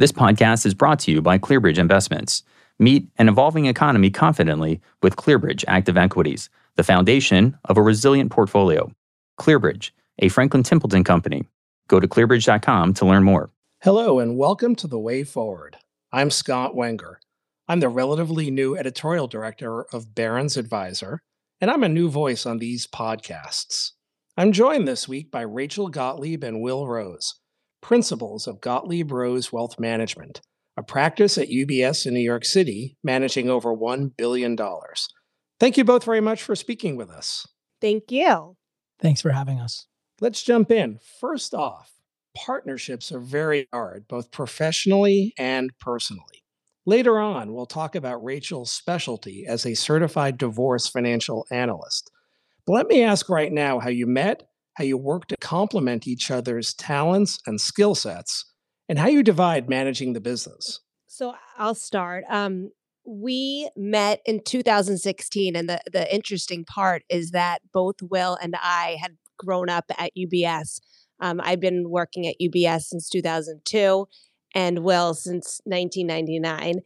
This podcast is brought to you by ClearBridge Investments. Meet an evolving economy confidently with ClearBridge Active Equities, the foundation of a resilient portfolio. ClearBridge, a Franklin Templeton company. Go to clearbridge.com to learn more. Hello, and welcome to The Way Forward. I'm Scott Wenger. I'm the relatively new editorial director of Barron's Advisor, and I'm a new voice on these podcasts. I'm joined this week by Rachel Gottlieb and Will Rose principals of Gottlieb Rose Wealth Management, a practice at UBS in New York City managing over $1 billion. Thank you both very much for speaking with us. Thank you. Thanks for having us. Let's jump in. First off, partnerships are very hard, both professionally and personally. Later on, we'll talk about Rachel's specialty as a certified divorce financial analyst. But let me ask right now how you met how you work to complement each other's talents and skill sets, and how you divide managing the business. So I'll start. Um, we met in 2016, and the, the interesting part is that both Will and I had grown up at UBS. Um, I've been working at UBS since 2002, and Will since 1999.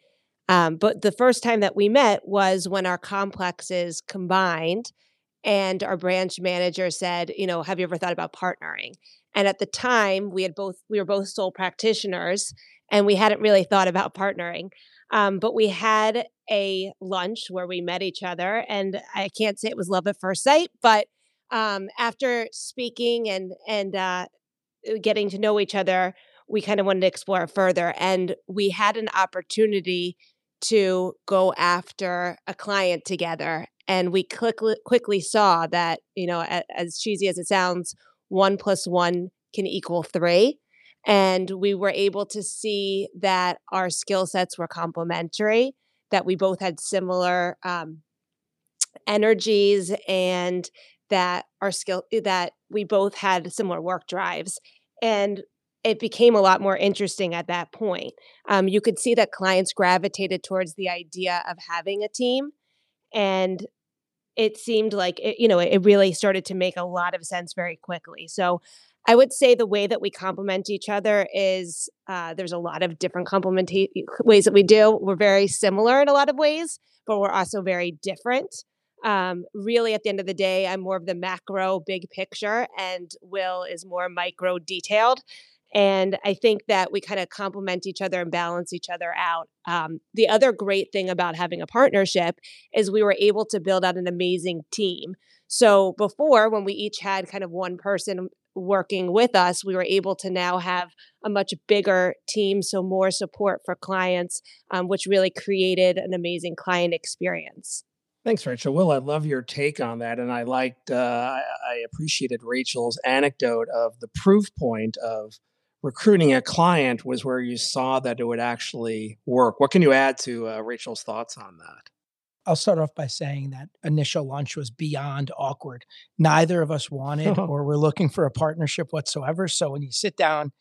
Um, but the first time that we met was when our complexes combined and our branch manager said, you know, have you ever thought about partnering? And at the time, we had both we were both sole practitioners, and we hadn't really thought about partnering. Um, but we had a lunch where we met each other, and I can't say it was love at first sight, but um, after speaking and and uh, getting to know each other, we kind of wanted to explore further, and we had an opportunity to go after a client together and we quickly quickly saw that you know as cheesy as it sounds one plus one can equal three and we were able to see that our skill sets were complementary that we both had similar um, energies and that our skill that we both had similar work drives and it became a lot more interesting at that point. Um, you could see that clients gravitated towards the idea of having a team and it seemed like it, you know it really started to make a lot of sense very quickly. So i would say the way that we complement each other is uh, there's a lot of different complement ways that we do. We're very similar in a lot of ways but we're also very different. Um, really at the end of the day i'm more of the macro big picture and will is more micro detailed and I think that we kind of complement each other and balance each other out. Um, the other great thing about having a partnership is we were able to build out an amazing team. So before, when we each had kind of one person working with us, we were able to now have a much bigger team, so more support for clients, um, which really created an amazing client experience. Thanks, Rachel. Will, I love your take on that. And I liked, uh, I, appreciated Rachel's anecdote of the proof point of recruiting a client was where you saw that it would actually work. What can you add to uh, Rachel's thoughts on that? I'll start off by saying that initial lunch was beyond awkward. Neither of us wanted or were looking for a partnership whatsoever. So when you sit down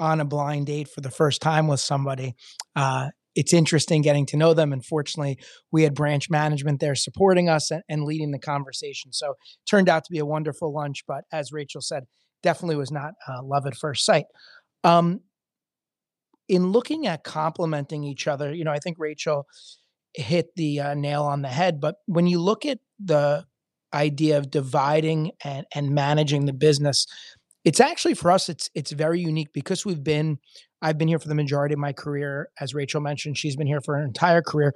on a blind date for the first time with somebody, uh, it's interesting getting to know them. And fortunately, we had branch management there supporting us and, and leading the conversation. So it turned out to be a wonderful lunch. But as Rachel said, definitely was not uh, love at first sight. Um, in looking at complementing each other, you know, I think Rachel hit the uh, nail on the head. But when you look at the idea of dividing and, and managing the business, it's actually for us, it's it's very unique because we've been, I've been here for the majority of my career. As Rachel mentioned, she's been here for her entire career.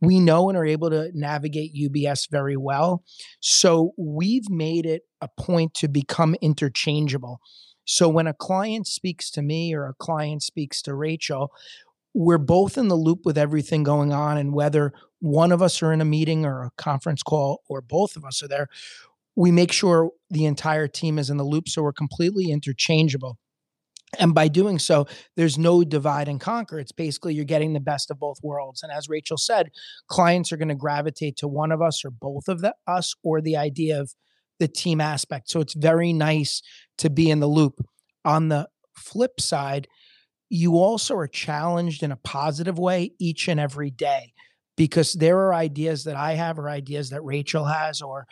We know and are able to navigate UBS very well. So we've made it a point to become interchangeable. So when a client speaks to me or a client speaks to Rachel, we're both in the loop with everything going on. And whether one of us are in a meeting or a conference call or both of us are there, we make sure the entire team is in the loop. So we're completely interchangeable. And by doing so, there's no divide and conquer. It's basically you're getting the best of both worlds. And as Rachel said, clients are going to gravitate to one of us or both of the, us or the idea of the team aspect. So it's very nice to be in the loop. On the flip side, you also are challenged in a positive way each and every day because there are ideas that I have or ideas that Rachel has or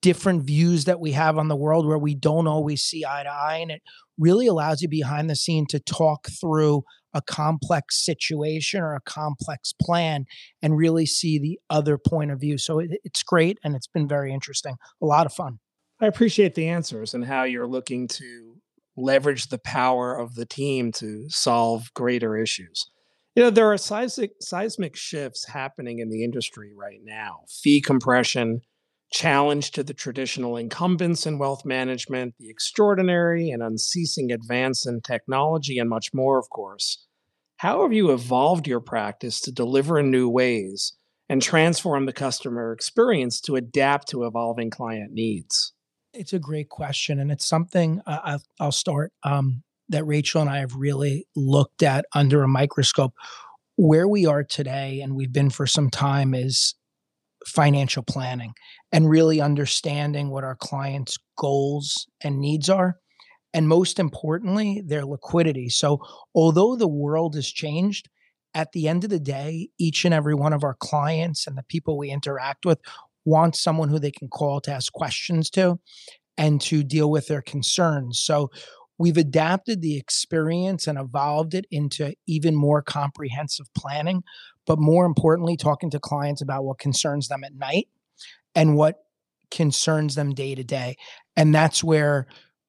different views that we have on the world where we don't always see eye to eye. And it really allows you behind the scene to talk through a complex situation or a complex plan and really see the other point of view. So it's great and it's been very interesting. A lot of fun. I appreciate the answers and how you're looking to leverage the power of the team to solve greater issues. You know, there are seismic, seismic shifts happening in the industry right now fee compression, challenge to the traditional incumbents in wealth management, the extraordinary and unceasing advance in technology, and much more, of course. How have you evolved your practice to deliver in new ways and transform the customer experience to adapt to evolving client needs? It's a great question, and it's something uh, I'll, start um, that Rachel and I have really looked at under a microscope. Where we are today, and we've been for some time, is financial planning and really understanding what our clients' goals and needs are. And most importantly, their liquidity. So, although the world has changed, at the end of the day, each and every one of our clients and the people we interact with want someone who they can call to ask questions to and to deal with their concerns. So we've adapted the experience and evolved it into even more comprehensive planning, but more importantly, talking to clients about what concerns them at night and what concerns them day to day. And that's where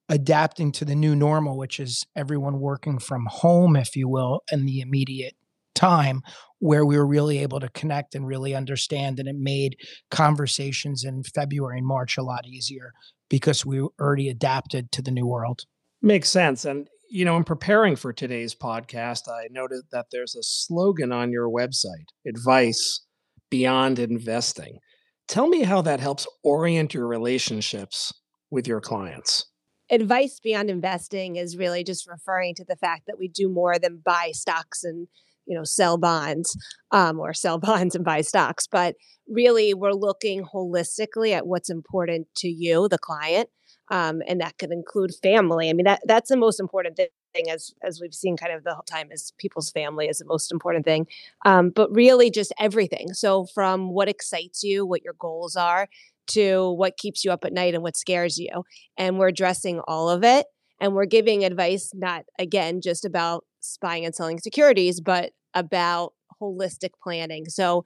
adapting to the new normal, which is everyone working from home, if you will, in the immediate time where we were really able to connect and really understand. And it made conversations in February and March a lot easier because we already adapted to the new world. Makes sense. And, you know, in preparing for today's podcast, I noted that there's a slogan on your website advice beyond investing. Tell me how that helps orient your relationships with your clients advice beyond investing is really just referring to the fact that we do more than buy stocks and you know sell bonds um, or sell bonds and buy stocks but really we're looking holistically at what's important to you the client um, and that could include family. I mean that that's the most important thing as as we've seen kind of the whole time is people's family is the most important thing. Um, but really just everything. So from what excites you what your goals are to what keeps you up at night and what scares you and we're addressing all of it and we're giving advice not again just about buying and selling securities but about holistic planning. So,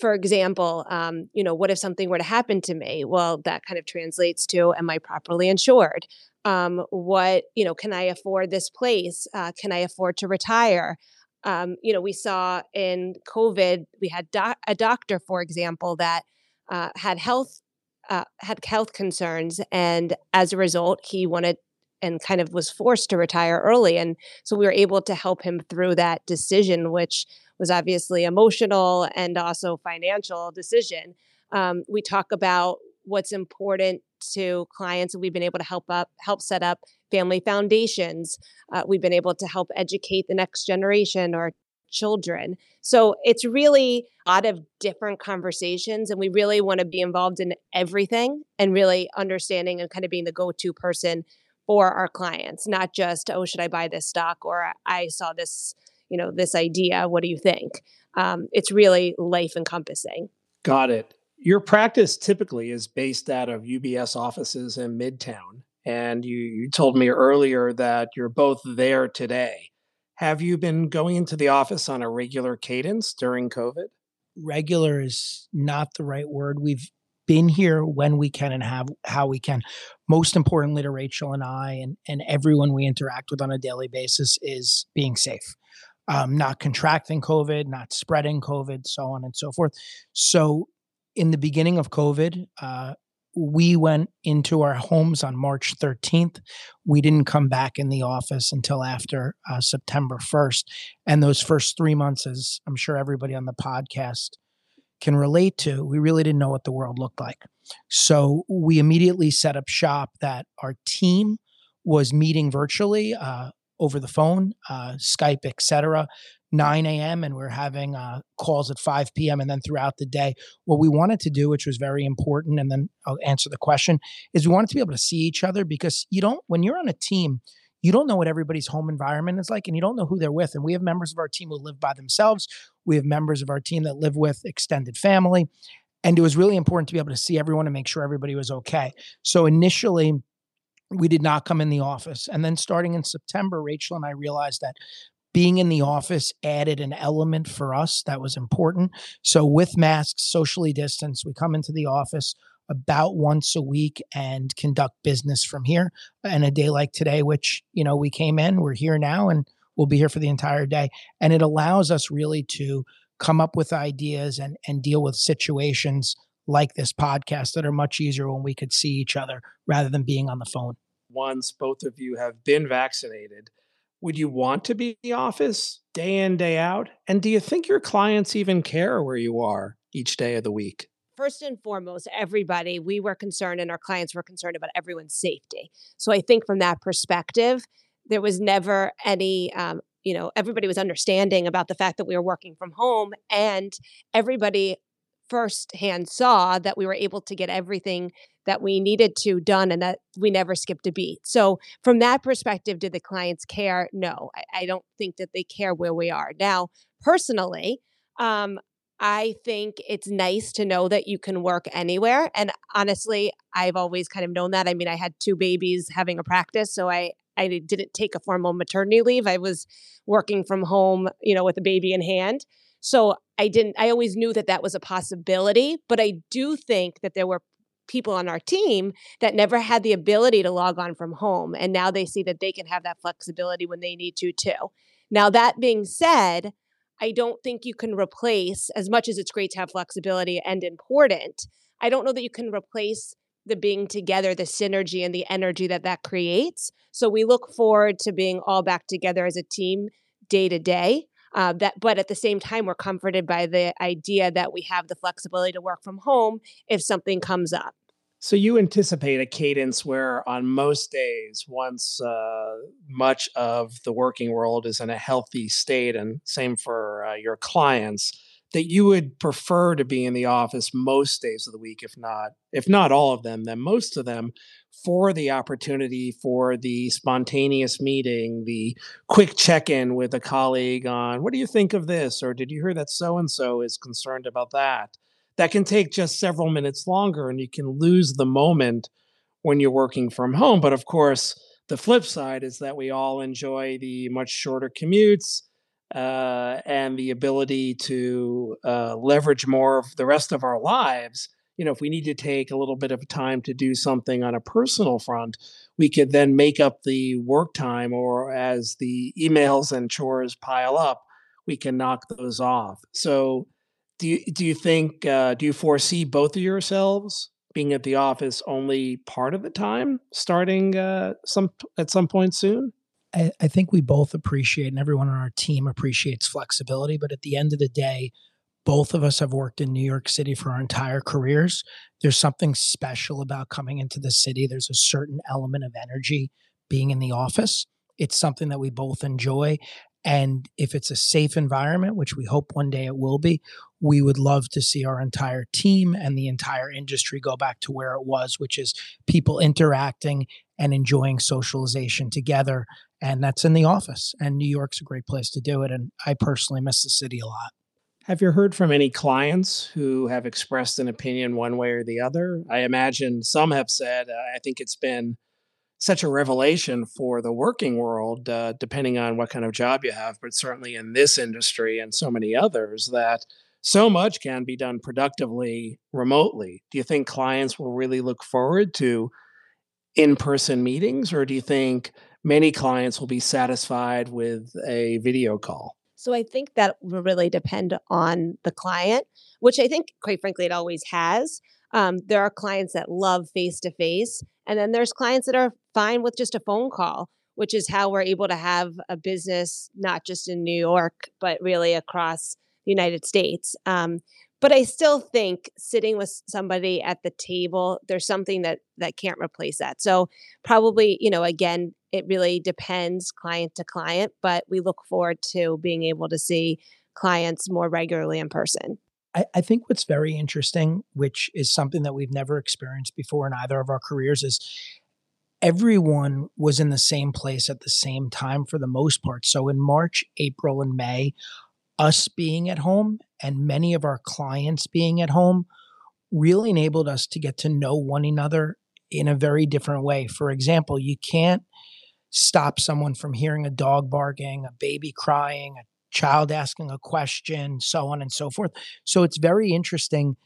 for example, um, you know, what if something were to happen to me? Well, that kind of translates to, am I properly insured? Um, what, you know, can I afford this place? Uh, can I afford to retire? Um, you know, we saw in COVID, we had doc- a doctor, for example, that uh, had health uh, had health concerns, and as a result, he wanted and kind of was forced to retire early. And so we were able to help him through that decision, which was obviously emotional and also financial decision. Um, we talk about what's important to clients and we've been able to help up help set up family foundations uh, we've been able to help educate the next generation or children so it's really a lot of different conversations and we really want to be involved in everything and really understanding and kind of being the go-to person for our clients, not just, oh, should I buy this stock or I saw this, you know, this idea. What do you think? Um, it's really life encompassing. Got it. Your practice typically is based out of UBS offices in Midtown. And you, you told me earlier that you're both there today. Have you been going into the office on a regular cadence during COVID? Regular is not the right word. We've been here when we can and have how we can. Most importantly to Rachel and I and, and everyone we interact with on a daily basis is being safe. Um, not contracting COVID, not spreading COVID, so on and so forth. So, in the beginning of COVID, uh, we went into our homes on March 13th. We didn't come back in the office until after uh, September 1st. And those first three months, as I'm sure everybody on the podcast can relate to, we really didn't know what the world looked like. So we immediately set up shop that our team was meeting virtually uh, over the phone, uh, Skype, etc. 9 a.m. and we are having uh, calls at 5 p.m. and then throughout the day. What we wanted to do, which was very important, and then I'll answer the question, is we wanted to be able to see each other because you don't, when you're on a team, you don't know what everybody's home environment is like and you don't know who they're with. And we have members of our team who live by themselves. We have members of our team that live with extended family. And it was really important to be able to see everyone and make sure everybody was okay. So initially, we did not come in the office. And then starting in September, Rachel and I realized that being in the office added an element for us that was important. So with masks, socially distanced, we come into the office about once a week and conduct business from here. And a day like today, which, you know, we came in, we're here now and we'll be here for the entire day. And it allows us really to come up with ideas and and deal with situations like this podcast that are much easier when we could see each other rather than being on the phone. Once both of you have been vaccinated, would you want to be in the office day in, day out? And do you think your clients even care where you are each day of the week? First and foremost, everybody, we were concerned and our clients were concerned about everyone's safety. So I think from that perspective, there was never any um, you know everybody was understanding about the fact that we were working from home and everybody firsthand saw that we were able to get everything that we needed to done and that we never skipped a beat. So, from that perspective, did the clients care? No, I, I don't think that they care where we are. Now, personally, um, I think it's nice to know that you can work anywhere. And honestly, I've always kind of known that. I mean, I had two babies having a practice, so I I didn't take a formal maternity leave. I was working from home, you know, with a baby in hand. So I didn't, I always knew that that was a possibility, but I do think that there were people on our team that never had the ability to log on from home. And now they see that they can have that flexibility when they need to, too. Now, that being said, I don't think you can replace, as much as it's great to have flexibility and important, I don't know that you can replace the being together, the synergy and the energy that that creates. So we look forward to being all back together as a team day to day. Uh, that, but at the same time, we're comforted by the idea that we have the flexibility to work from home if something comes up. So you anticipate a cadence where, on most days, once uh, much of the working world is in a healthy state, and same for uh, your clients, that you would prefer to be in the office most days of the week, if not if not all of them, then most of them, for the opportunity for the spontaneous meeting, the quick check in with a colleague on what do you think of this? Or did you hear that so and so is concerned about that? That can take just several minutes longer and you can lose the moment when you're working from home. But of course, the flip side is that we all enjoy the much shorter commutes uh, and the ability to uh, leverage more of the rest of our lives you know, if we need to take a little bit of time to do something on a personal front, we could then make up the work time, or as the emails and chores pile up, we can knock those off. So, do you do you think uh, do you foresee both of yourselves being at the office only part of the time, starting uh, some at some point soon? I, I think we both appreciate, and everyone on our team appreciates flexibility. But at the end of the day, both of us have worked in New York City for our entire careers. There's something special about coming into the city. There's a certain element of energy being in the office. It's something that we both enjoy. And if it's a safe environment, which we hope one day it will be, we would love to see our entire team and the entire industry go back to where it was, which is people interacting and enjoying socialization together. And that's in the office. And New York's a great place to do it. And I personally miss the city a lot. Have you heard from any clients who have expressed an opinion one way or the other? I imagine some have said, I think it's been such a revelation for the working world, uh, depending on what kind of job you have, but certainly in this industry and so many others, that so much can be done productively remotely. Do you think clients will really look forward to in person meetings, or do you think many clients will be satisfied with a video call? So I think that will really depend on the client, which I think, quite frankly, it always has. Um, there are clients that love face to face, and then there's clients that are fine with just a phone call, which is how we're able to have a business not just in New York, but really across the United States. Um, but I still think sitting with somebody at the table, there's something that that can't replace that. So probably, you know, again, it really depends client to client, but we look forward to being able to see clients more regularly in person. I, I think what's very interesting, which is something that we've never experienced before in either of our careers, is everyone was in the same place at the same time for the most part. So in March, April, and May, us being at home and many of our clients being at home really enabled us to get to know one another in a very different way. For example, you can't stop someone from hearing a dog barking, a baby crying, a child asking a question, so on and so forth. So it's very interesting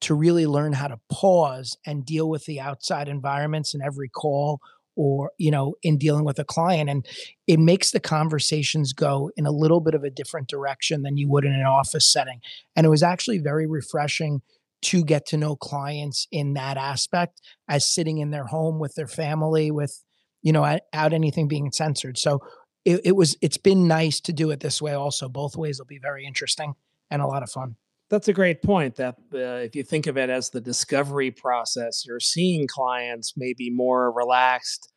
to really learn how to pause and deal with the outside environments in every call or you know in dealing with a client and it makes the conversations go in a little bit of a different direction than you would in an office setting and it was actually very refreshing to get to know clients in that aspect as sitting in their home with their family with you know out anything being censored so it, it was it's been nice to do it this way also both ways will be very interesting and a lot of fun that's a great point. That uh, if you think of it as the discovery process, you're seeing clients maybe more relaxed,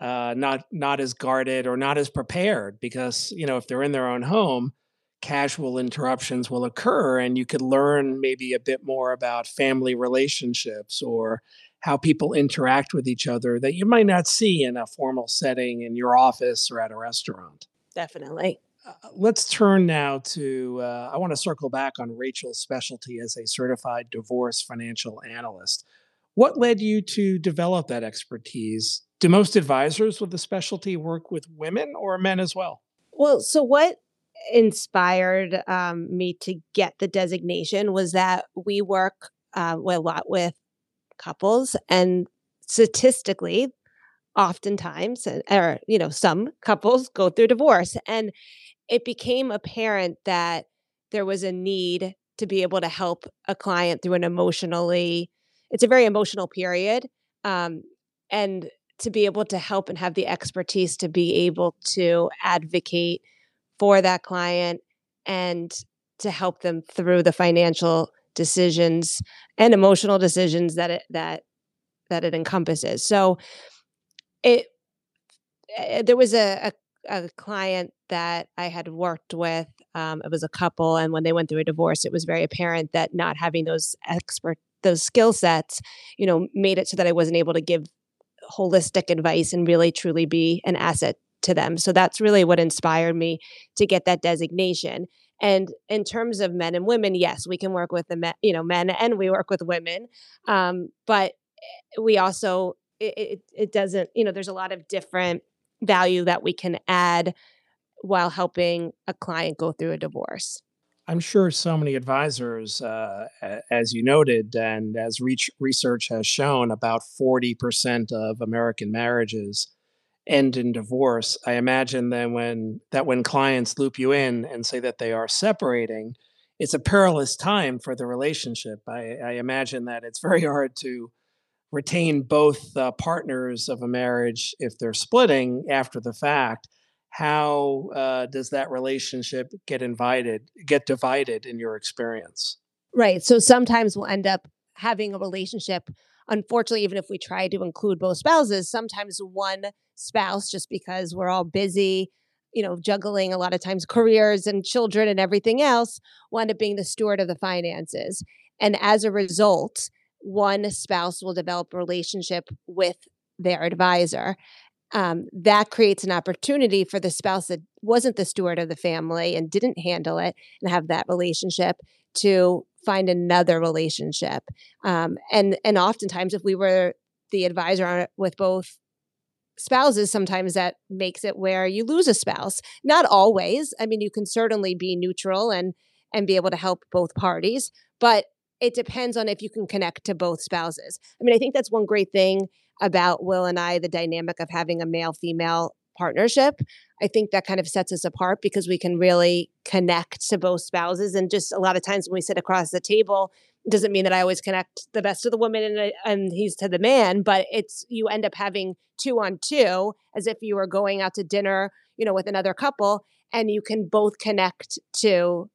uh, not not as guarded or not as prepared because you know if they're in their own home, casual interruptions will occur, and you could learn maybe a bit more about family relationships or how people interact with each other that you might not see in a formal setting in your office or at a restaurant. Definitely. Uh, let's turn now to uh, I want to circle back on Rachel's specialty as a certified divorce financial analyst. What led you to develop that expertise? Do most advisors with the specialty work with women or men as well? Well, so what inspired um, me to get the designation was that we work uh, a lot with couples, and statistically, oftentimes, or you know, some couples go through divorce, and it became apparent that there was a need to be able to help a client through an emotionally it's a very emotional period um, and to be able to help and have the expertise to be able to advocate for that client and to help them through the financial decisions and emotional decisions that it that that it encompasses so it eh, there was a, a a client that I had worked with. Um, it was a couple, and when they went through a divorce, it was very apparent that not having those expert those skill sets, you know, made it so that I wasn't able to give holistic advice and really truly be an asset to them. So that's really what inspired me to get that designation. And in terms of men and women, yes, we can work with the men, you know, men and we work with women. Um, but eh, we also it, it, it doesn't, you know, there's a lot of different value that we can add while helping a client go through a divorce. I'm sure so many advisors, uh, as you noted, and as research has shown, about 40% of American marriages end in divorce. I imagine then when that when clients loop you in and say that they are separating, it's a perilous time for the relationship. I, I imagine that it's very hard to retain both uh, partners of a marriage if they're splitting after the fact how uh, does that relationship get invited get divided in your experience right so sometimes we'll end up having a relationship unfortunately even if we try to include both spouses sometimes one spouse just because we're all busy you know juggling a lot of times careers and children and everything else will end up being the steward of the finances and as a result one spouse will develop a relationship with their advisor. Um, that creates an opportunity for the spouse that wasn't the steward of the family and didn't handle it and have that relationship to find another relationship. Um, and and oftentimes, if we were the advisor with both spouses, sometimes that makes it where you lose a spouse. Not always. I mean, you can certainly be neutral and and be able to help both parties, but it depends on if you can connect to both spouses. I mean, I think that's one great thing about Will and I, the dynamic of having a male female partnership. I think that kind of sets us apart because we can really connect to both spouses. And just a lot of times when we sit across the table, doesn't mean that I always connect the best to the woman and, and he's to the man, but it's you end up having two on two as if you were going out to dinner, you know, with another couple and you can both connect to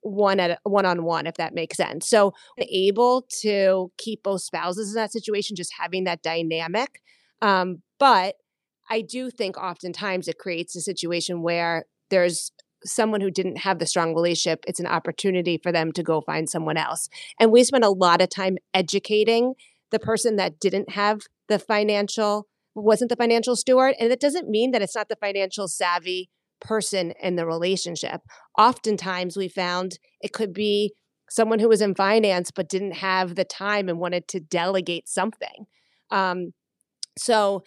one at one on one, if that makes sense. So able to keep both spouses in that situation, just having that dynamic. Um, but I do think oftentimes it creates a situation where there's someone who didn't have the strong relationship. It's an opportunity for them to go find someone else. And we spent a lot of time educating the person that didn't have the financial wasn't the financial steward and it doesn't mean that it's not the financial savvy person in the relationship. Oftentimes, we found it could be someone who was in finance but didn't have the time and wanted to delegate something. Um, so,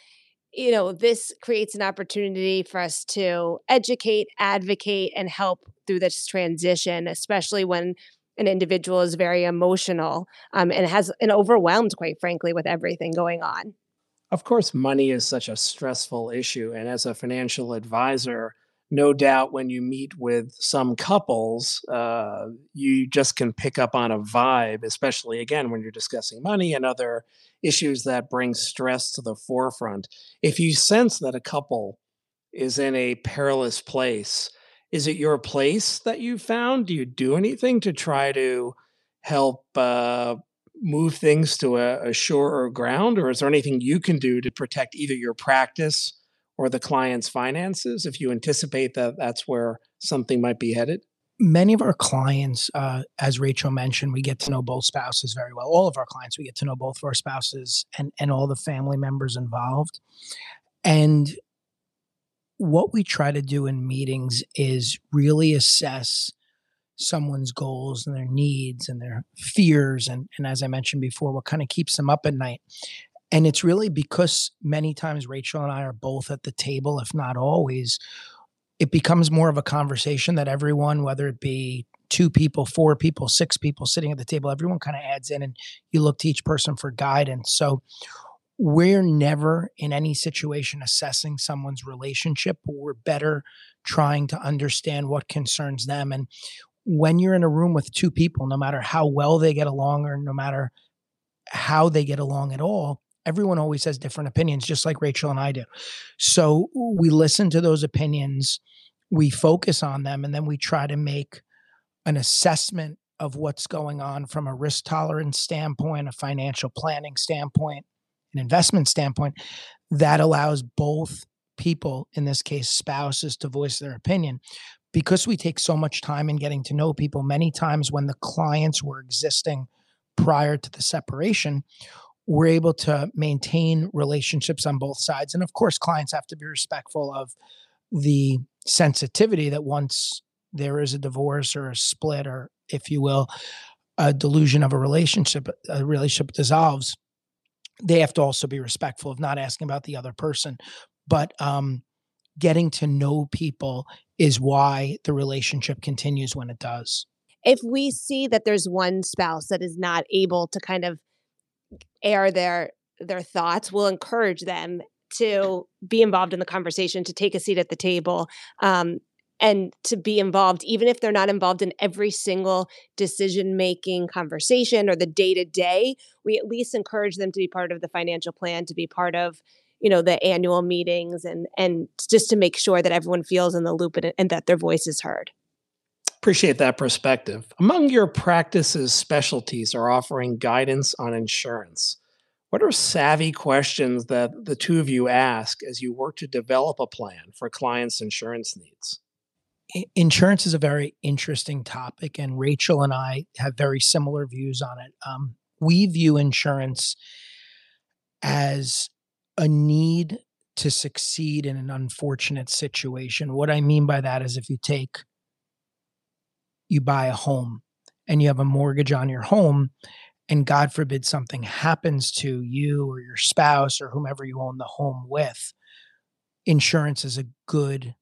you know, this creates an opportunity for us to educate, advocate, and help through this transition, especially when an individual is very emotional um, and has and overwhelmed, quite frankly, with everything going on. Of course, money is such a stressful issue. And as a financial advisor, no doubt when you meet with some couples, uh, you just can pick up on a vibe, especially again when you're discussing money and other issues that bring stress to the forefront. If you sense that a couple is in a perilous place, is it your place that you found? Do you do anything to try to help uh, move things to a, a surer ground, or is there anything you can do to protect either your practice or the client's finances if you anticipate that that's where something might be headed? Many of our clients, uh, as Rachel mentioned, we get to know both spouses very well. All of our clients, we get to know both of our spouses and, and all the family members involved. And what we try to do in meetings is really assess someone's goals and their needs and their fears and, and as i mentioned before what kind of keeps them up at night and it's really because many times rachel and i are both at the table if not always it becomes more of a conversation that everyone whether it be two people four people six people sitting at the table everyone kind of adds in and you look to each person for guidance. So we're never in any situation assessing someone's relationship but we're better trying to understand what concerns them. And when you're in a room with two people, no matter how well they get along or no matter how they get along at all, everyone always has different opinions, just like Rachel and I do. So we listen to those opinions, we focus on them, and then we try to make an assessment of what's going on from a risk tolerance standpoint, a financial planning standpoint, an investment standpoint that allows both people, in this case, spouses, to voice their opinion because we take so much time in getting to know people, many times when the clients were existing prior to the separation, we're able to maintain relationships on both sides. And of course, clients have to be respectful of the sensitivity that once there is a divorce or a split, or if you will, a delusion of a relationship, a relationship dissolves, they have to also be respectful of not asking about the other person. But um, getting to know people is why the relationship continues when it does. If we see that there's one spouse that is not able to kind of air their their thoughts, we'll encourage them to be involved in the conversation, to take a seat at the table, um, and to be involved, even if they're not involved in every single decision making conversation or the day to day. We at least encourage them to be part of the financial plan, to be part of you know the annual meetings and and just to make sure that everyone feels in the loop and, and that their voice is heard appreciate that perspective. Among your practices specialties are offering guidance on insurance. What are savvy questions that the two of you ask as you work to develop a plan for clients insurance needs? Insurance is a very interesting topic and rachel and i have very similar views on it. Um, we view insurance as a need to succeed in an unfortunate situation. What I mean by that is if you take, you buy a home and you have a mortgage on your home, and God forbid something happens to you or your spouse or whomever you own the home with, insurance is a good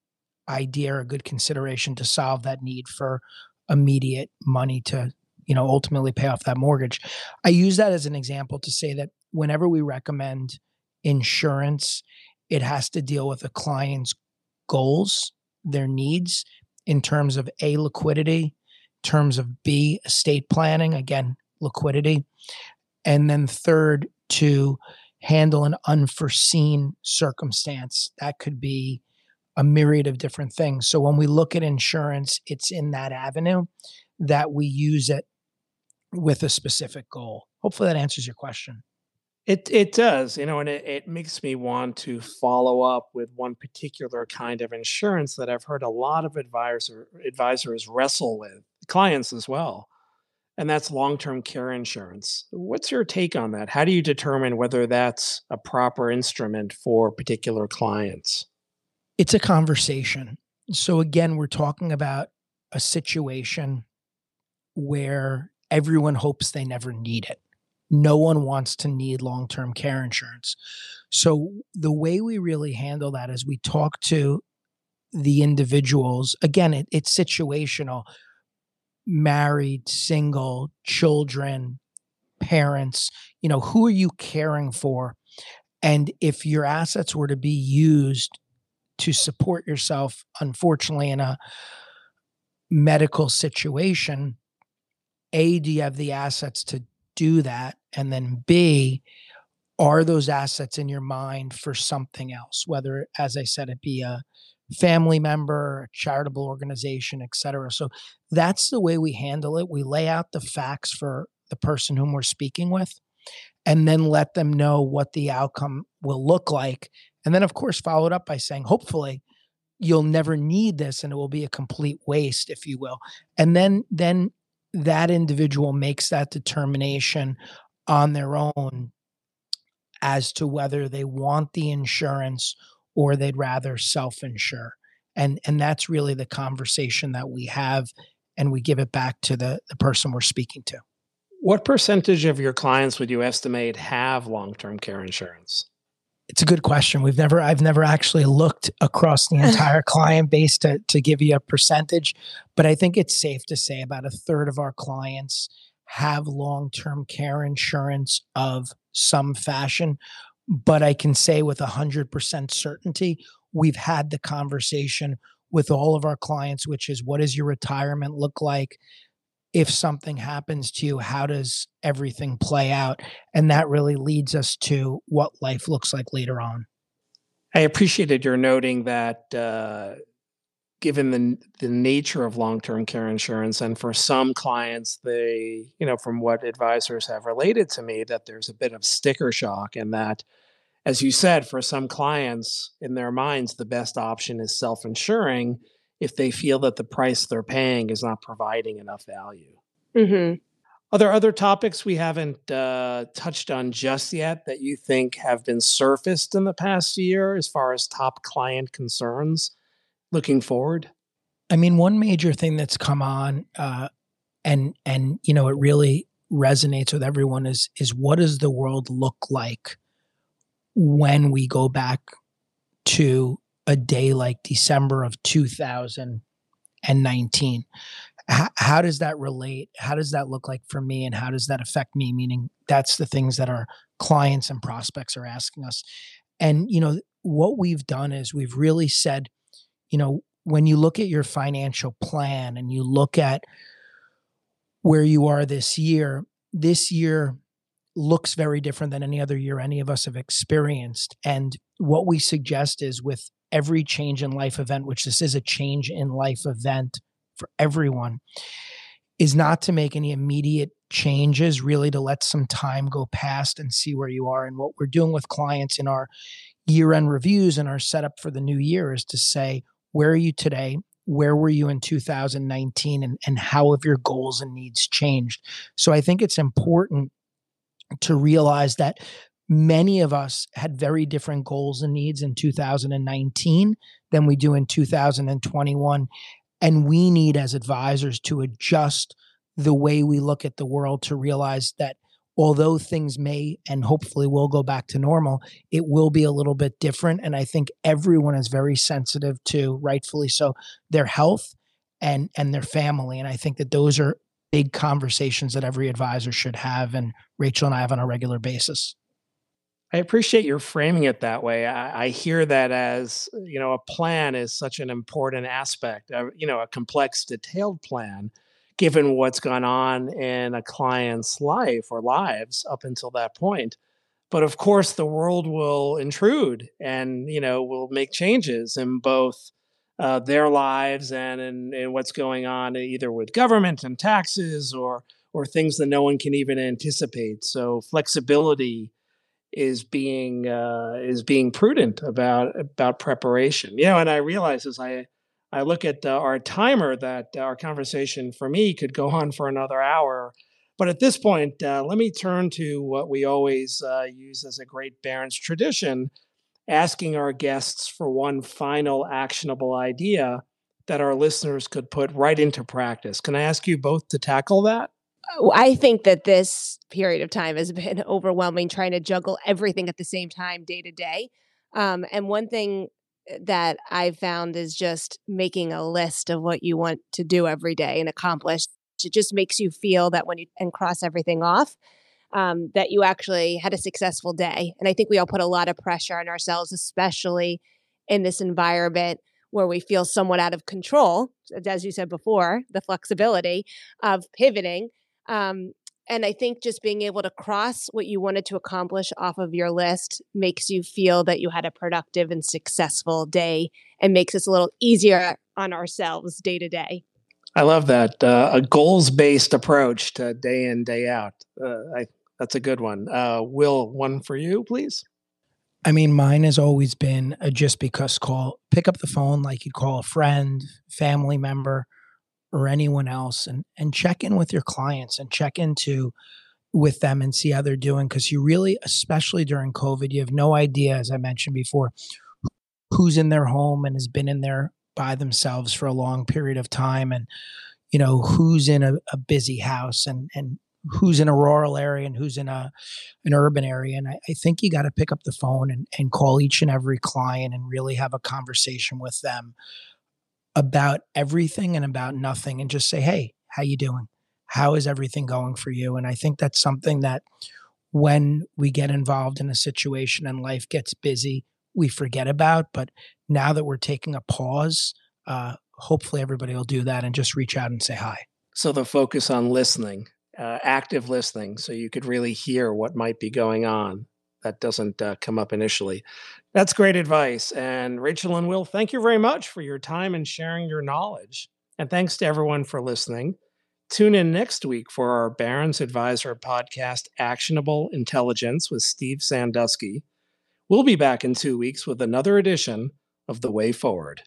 idea or a good consideration to solve that need for immediate money to you know ultimately pay off that mortgage. I use that as an example to say that whenever we recommend insurance, it has to deal with a client's goals, their needs in terms of A, liquidity, terms of B, estate planning, again, liquidity. And then third, to handle an unforeseen circumstance. That could be a myriad of different things. So when we look at insurance, it's in that avenue that we use it with a specific goal. Hopefully that answers your question. It it does, you know, and it, it makes me want to follow up with one particular kind of insurance that I've heard a lot of advisor advisors wrestle with, clients as well. And that's long-term care insurance. What's your take on that? How do you determine whether that's a proper instrument for particular clients? It's a conversation. So again, we're talking about a situation where everyone hopes they never need it no one wants to need long term care insurance. So, the way we really handle that is we talk to the individuals. Again, it, it's situational married, single, children, parents. You know, who are you caring for? And if your assets were to be used to support yourself, unfortunately, in a medical situation, A, do you have the assets to do that? And then B, are those assets in your mind for something else? Whether, as I said, it be a family member, a charitable organization, et cetera. So that's the way we handle it. We lay out the facts for the person whom we're speaking with and then let them know what the outcome will look like. And then, of course, follow it up by saying, hopefully, you'll never need this and it will be a complete waste, if you will. And then, then that individual makes that determination on their own as to whether they want the insurance or they'd rather self-insure. And and that's really the conversation that we have and we give it back to the the person we're speaking to. What percentage of your clients would you estimate have long-term care insurance it's a good question we've never i've never actually looked across the entire client base to to give you a percentage but i think it's safe to say about a third of our clients have long-term care insurance of some fashion but I can say with 100% certainty, we've had the conversation with all of our clients, which is what does your retirement look like? If something happens to you, how does everything play out? And that really leads us to what life looks like later on. I appreciated your noting that uh, given the the nature of long-term care insurance and for some clients they you know from what advisors have related to me that there's a bit of sticker shock and that as you said for some clients in their minds the best option is self-insuring if they feel that the price they're paying is not providing enough value Mm-hmm. are there other topics we haven't uh, touched on just yet that you think have been surfaced in the past year as far as top client concerns looking forward? I mean, one major thing that's come on, uh, and and you know, it really resonates with everyone is is what does the world look like when we go back to a day like December of 2019? How, how does that relate? How does that look like for me, and how does that affect me? Meaning, that's the things that our clients and prospects are asking us. And you know, what we've done is we've really said you know, when you look at your financial plan and you look at where you are this year, this year looks very different than any other year any of us have experienced. And what we suggest is with every change in life event, which this is a change in life event for everyone, is not to make any immediate changes, really to let some time go past and see where you are. And what we're doing with clients in our year end reviews and our setup for the new year is to say, where are you today? Where were you in 2019? And, and how have your goals and needs changed? So I think it's important to realize that many of us had very different goals and needs in 2019 than we do in 2021. And we need, as advisors, to adjust the way we look at the world to realize that although things may and hopefully will go back to normal, it will be a little bit different. And I think everyone is very sensitive to, rightfully so, their health and and their family. And I think that those are big conversations that every advisor should have, and Rachel and I have on a regular basis. I appreciate your framing it that way. I, I, hear that as you know, a plan is such an important aspect. Of, you know, a complex, detailed plan given what's gone on in a client's life or lives up until that point but of course the world will intrude and you know will make changes in both uh, their lives and in, in, what's going on either with government and taxes or or things that no one can even anticipate so flexibility is being uh, is being prudent about about preparation you know and i realize as i I look at uh, our timer that uh, our conversation for me could go on for another hour. But at this point, uh, let me turn to what we always uh, use as a great Barron's tradition asking our guests for one final actionable idea that our listeners could put right into practice. Can I ask you both to tackle that? I think that this period of time has been overwhelming trying to juggle everything at the same time day to day. Um, and one thing eh, that I've found is just making a list of what you want to do every day and accomplish. It just makes you feel that when you and cross everything off, um, that you actually had a successful day. And I think we all put a lot of pressure on ourselves, especially in this environment where we feel somewhat out of control, as you said before, the flexibility of pivoting. Um, and I think just being able to cross what you wanted to accomplish off of your list makes you feel that you had a productive and successful day and makes us a little easier on ourselves day to day. I love that. Uh, a goals based approach to day in, day out. Uh, I, that's a good one. Uh, Will, one for you, please. I mean, mine has always been a just because call. Pick up the phone like you'd call a friend, family member, or anyone else, and and check in with your clients and check into with them and see how they're doing. Because you really, especially during COVID, you have no idea, as I mentioned before, who's in their home and has been in there by themselves for a long period of time, and you know who's in a, a busy house and and who's in a rural area and who's in a an urban area. And I, I think you got to pick up the phone and, and call each and every client and really have a conversation with them about everything and about nothing and just say, hey, how you doing? How is everything going for you? And I think that's something that when we get involved in a situation and life gets busy, we forget about. But now that we're taking a pause, uh, hopefully everybody will do that and just reach out and say hi. So the focus on listening uh, active listening so you could really hear what might be going on that doesn't uh, come up initially. That's great advice. And Rachel and Will, thank you very much for your time and sharing your knowledge. And thanks to everyone for listening. Tune in next week for our Barron's Advisor podcast, Actionable Intelligence with Steve Sandusky. We'll be back in two weeks with another edition of The Way Forward.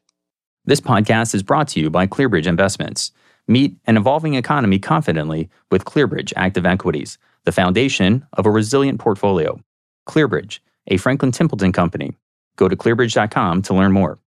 This podcast is brought to you by ClearBridge Investments. Meet an evolving economy confidently with ClearBridge Active Equities, the foundation of a resilient portfolio. ClearBridge, a Franklin Templeton company. Go to clearbridge.com to learn more.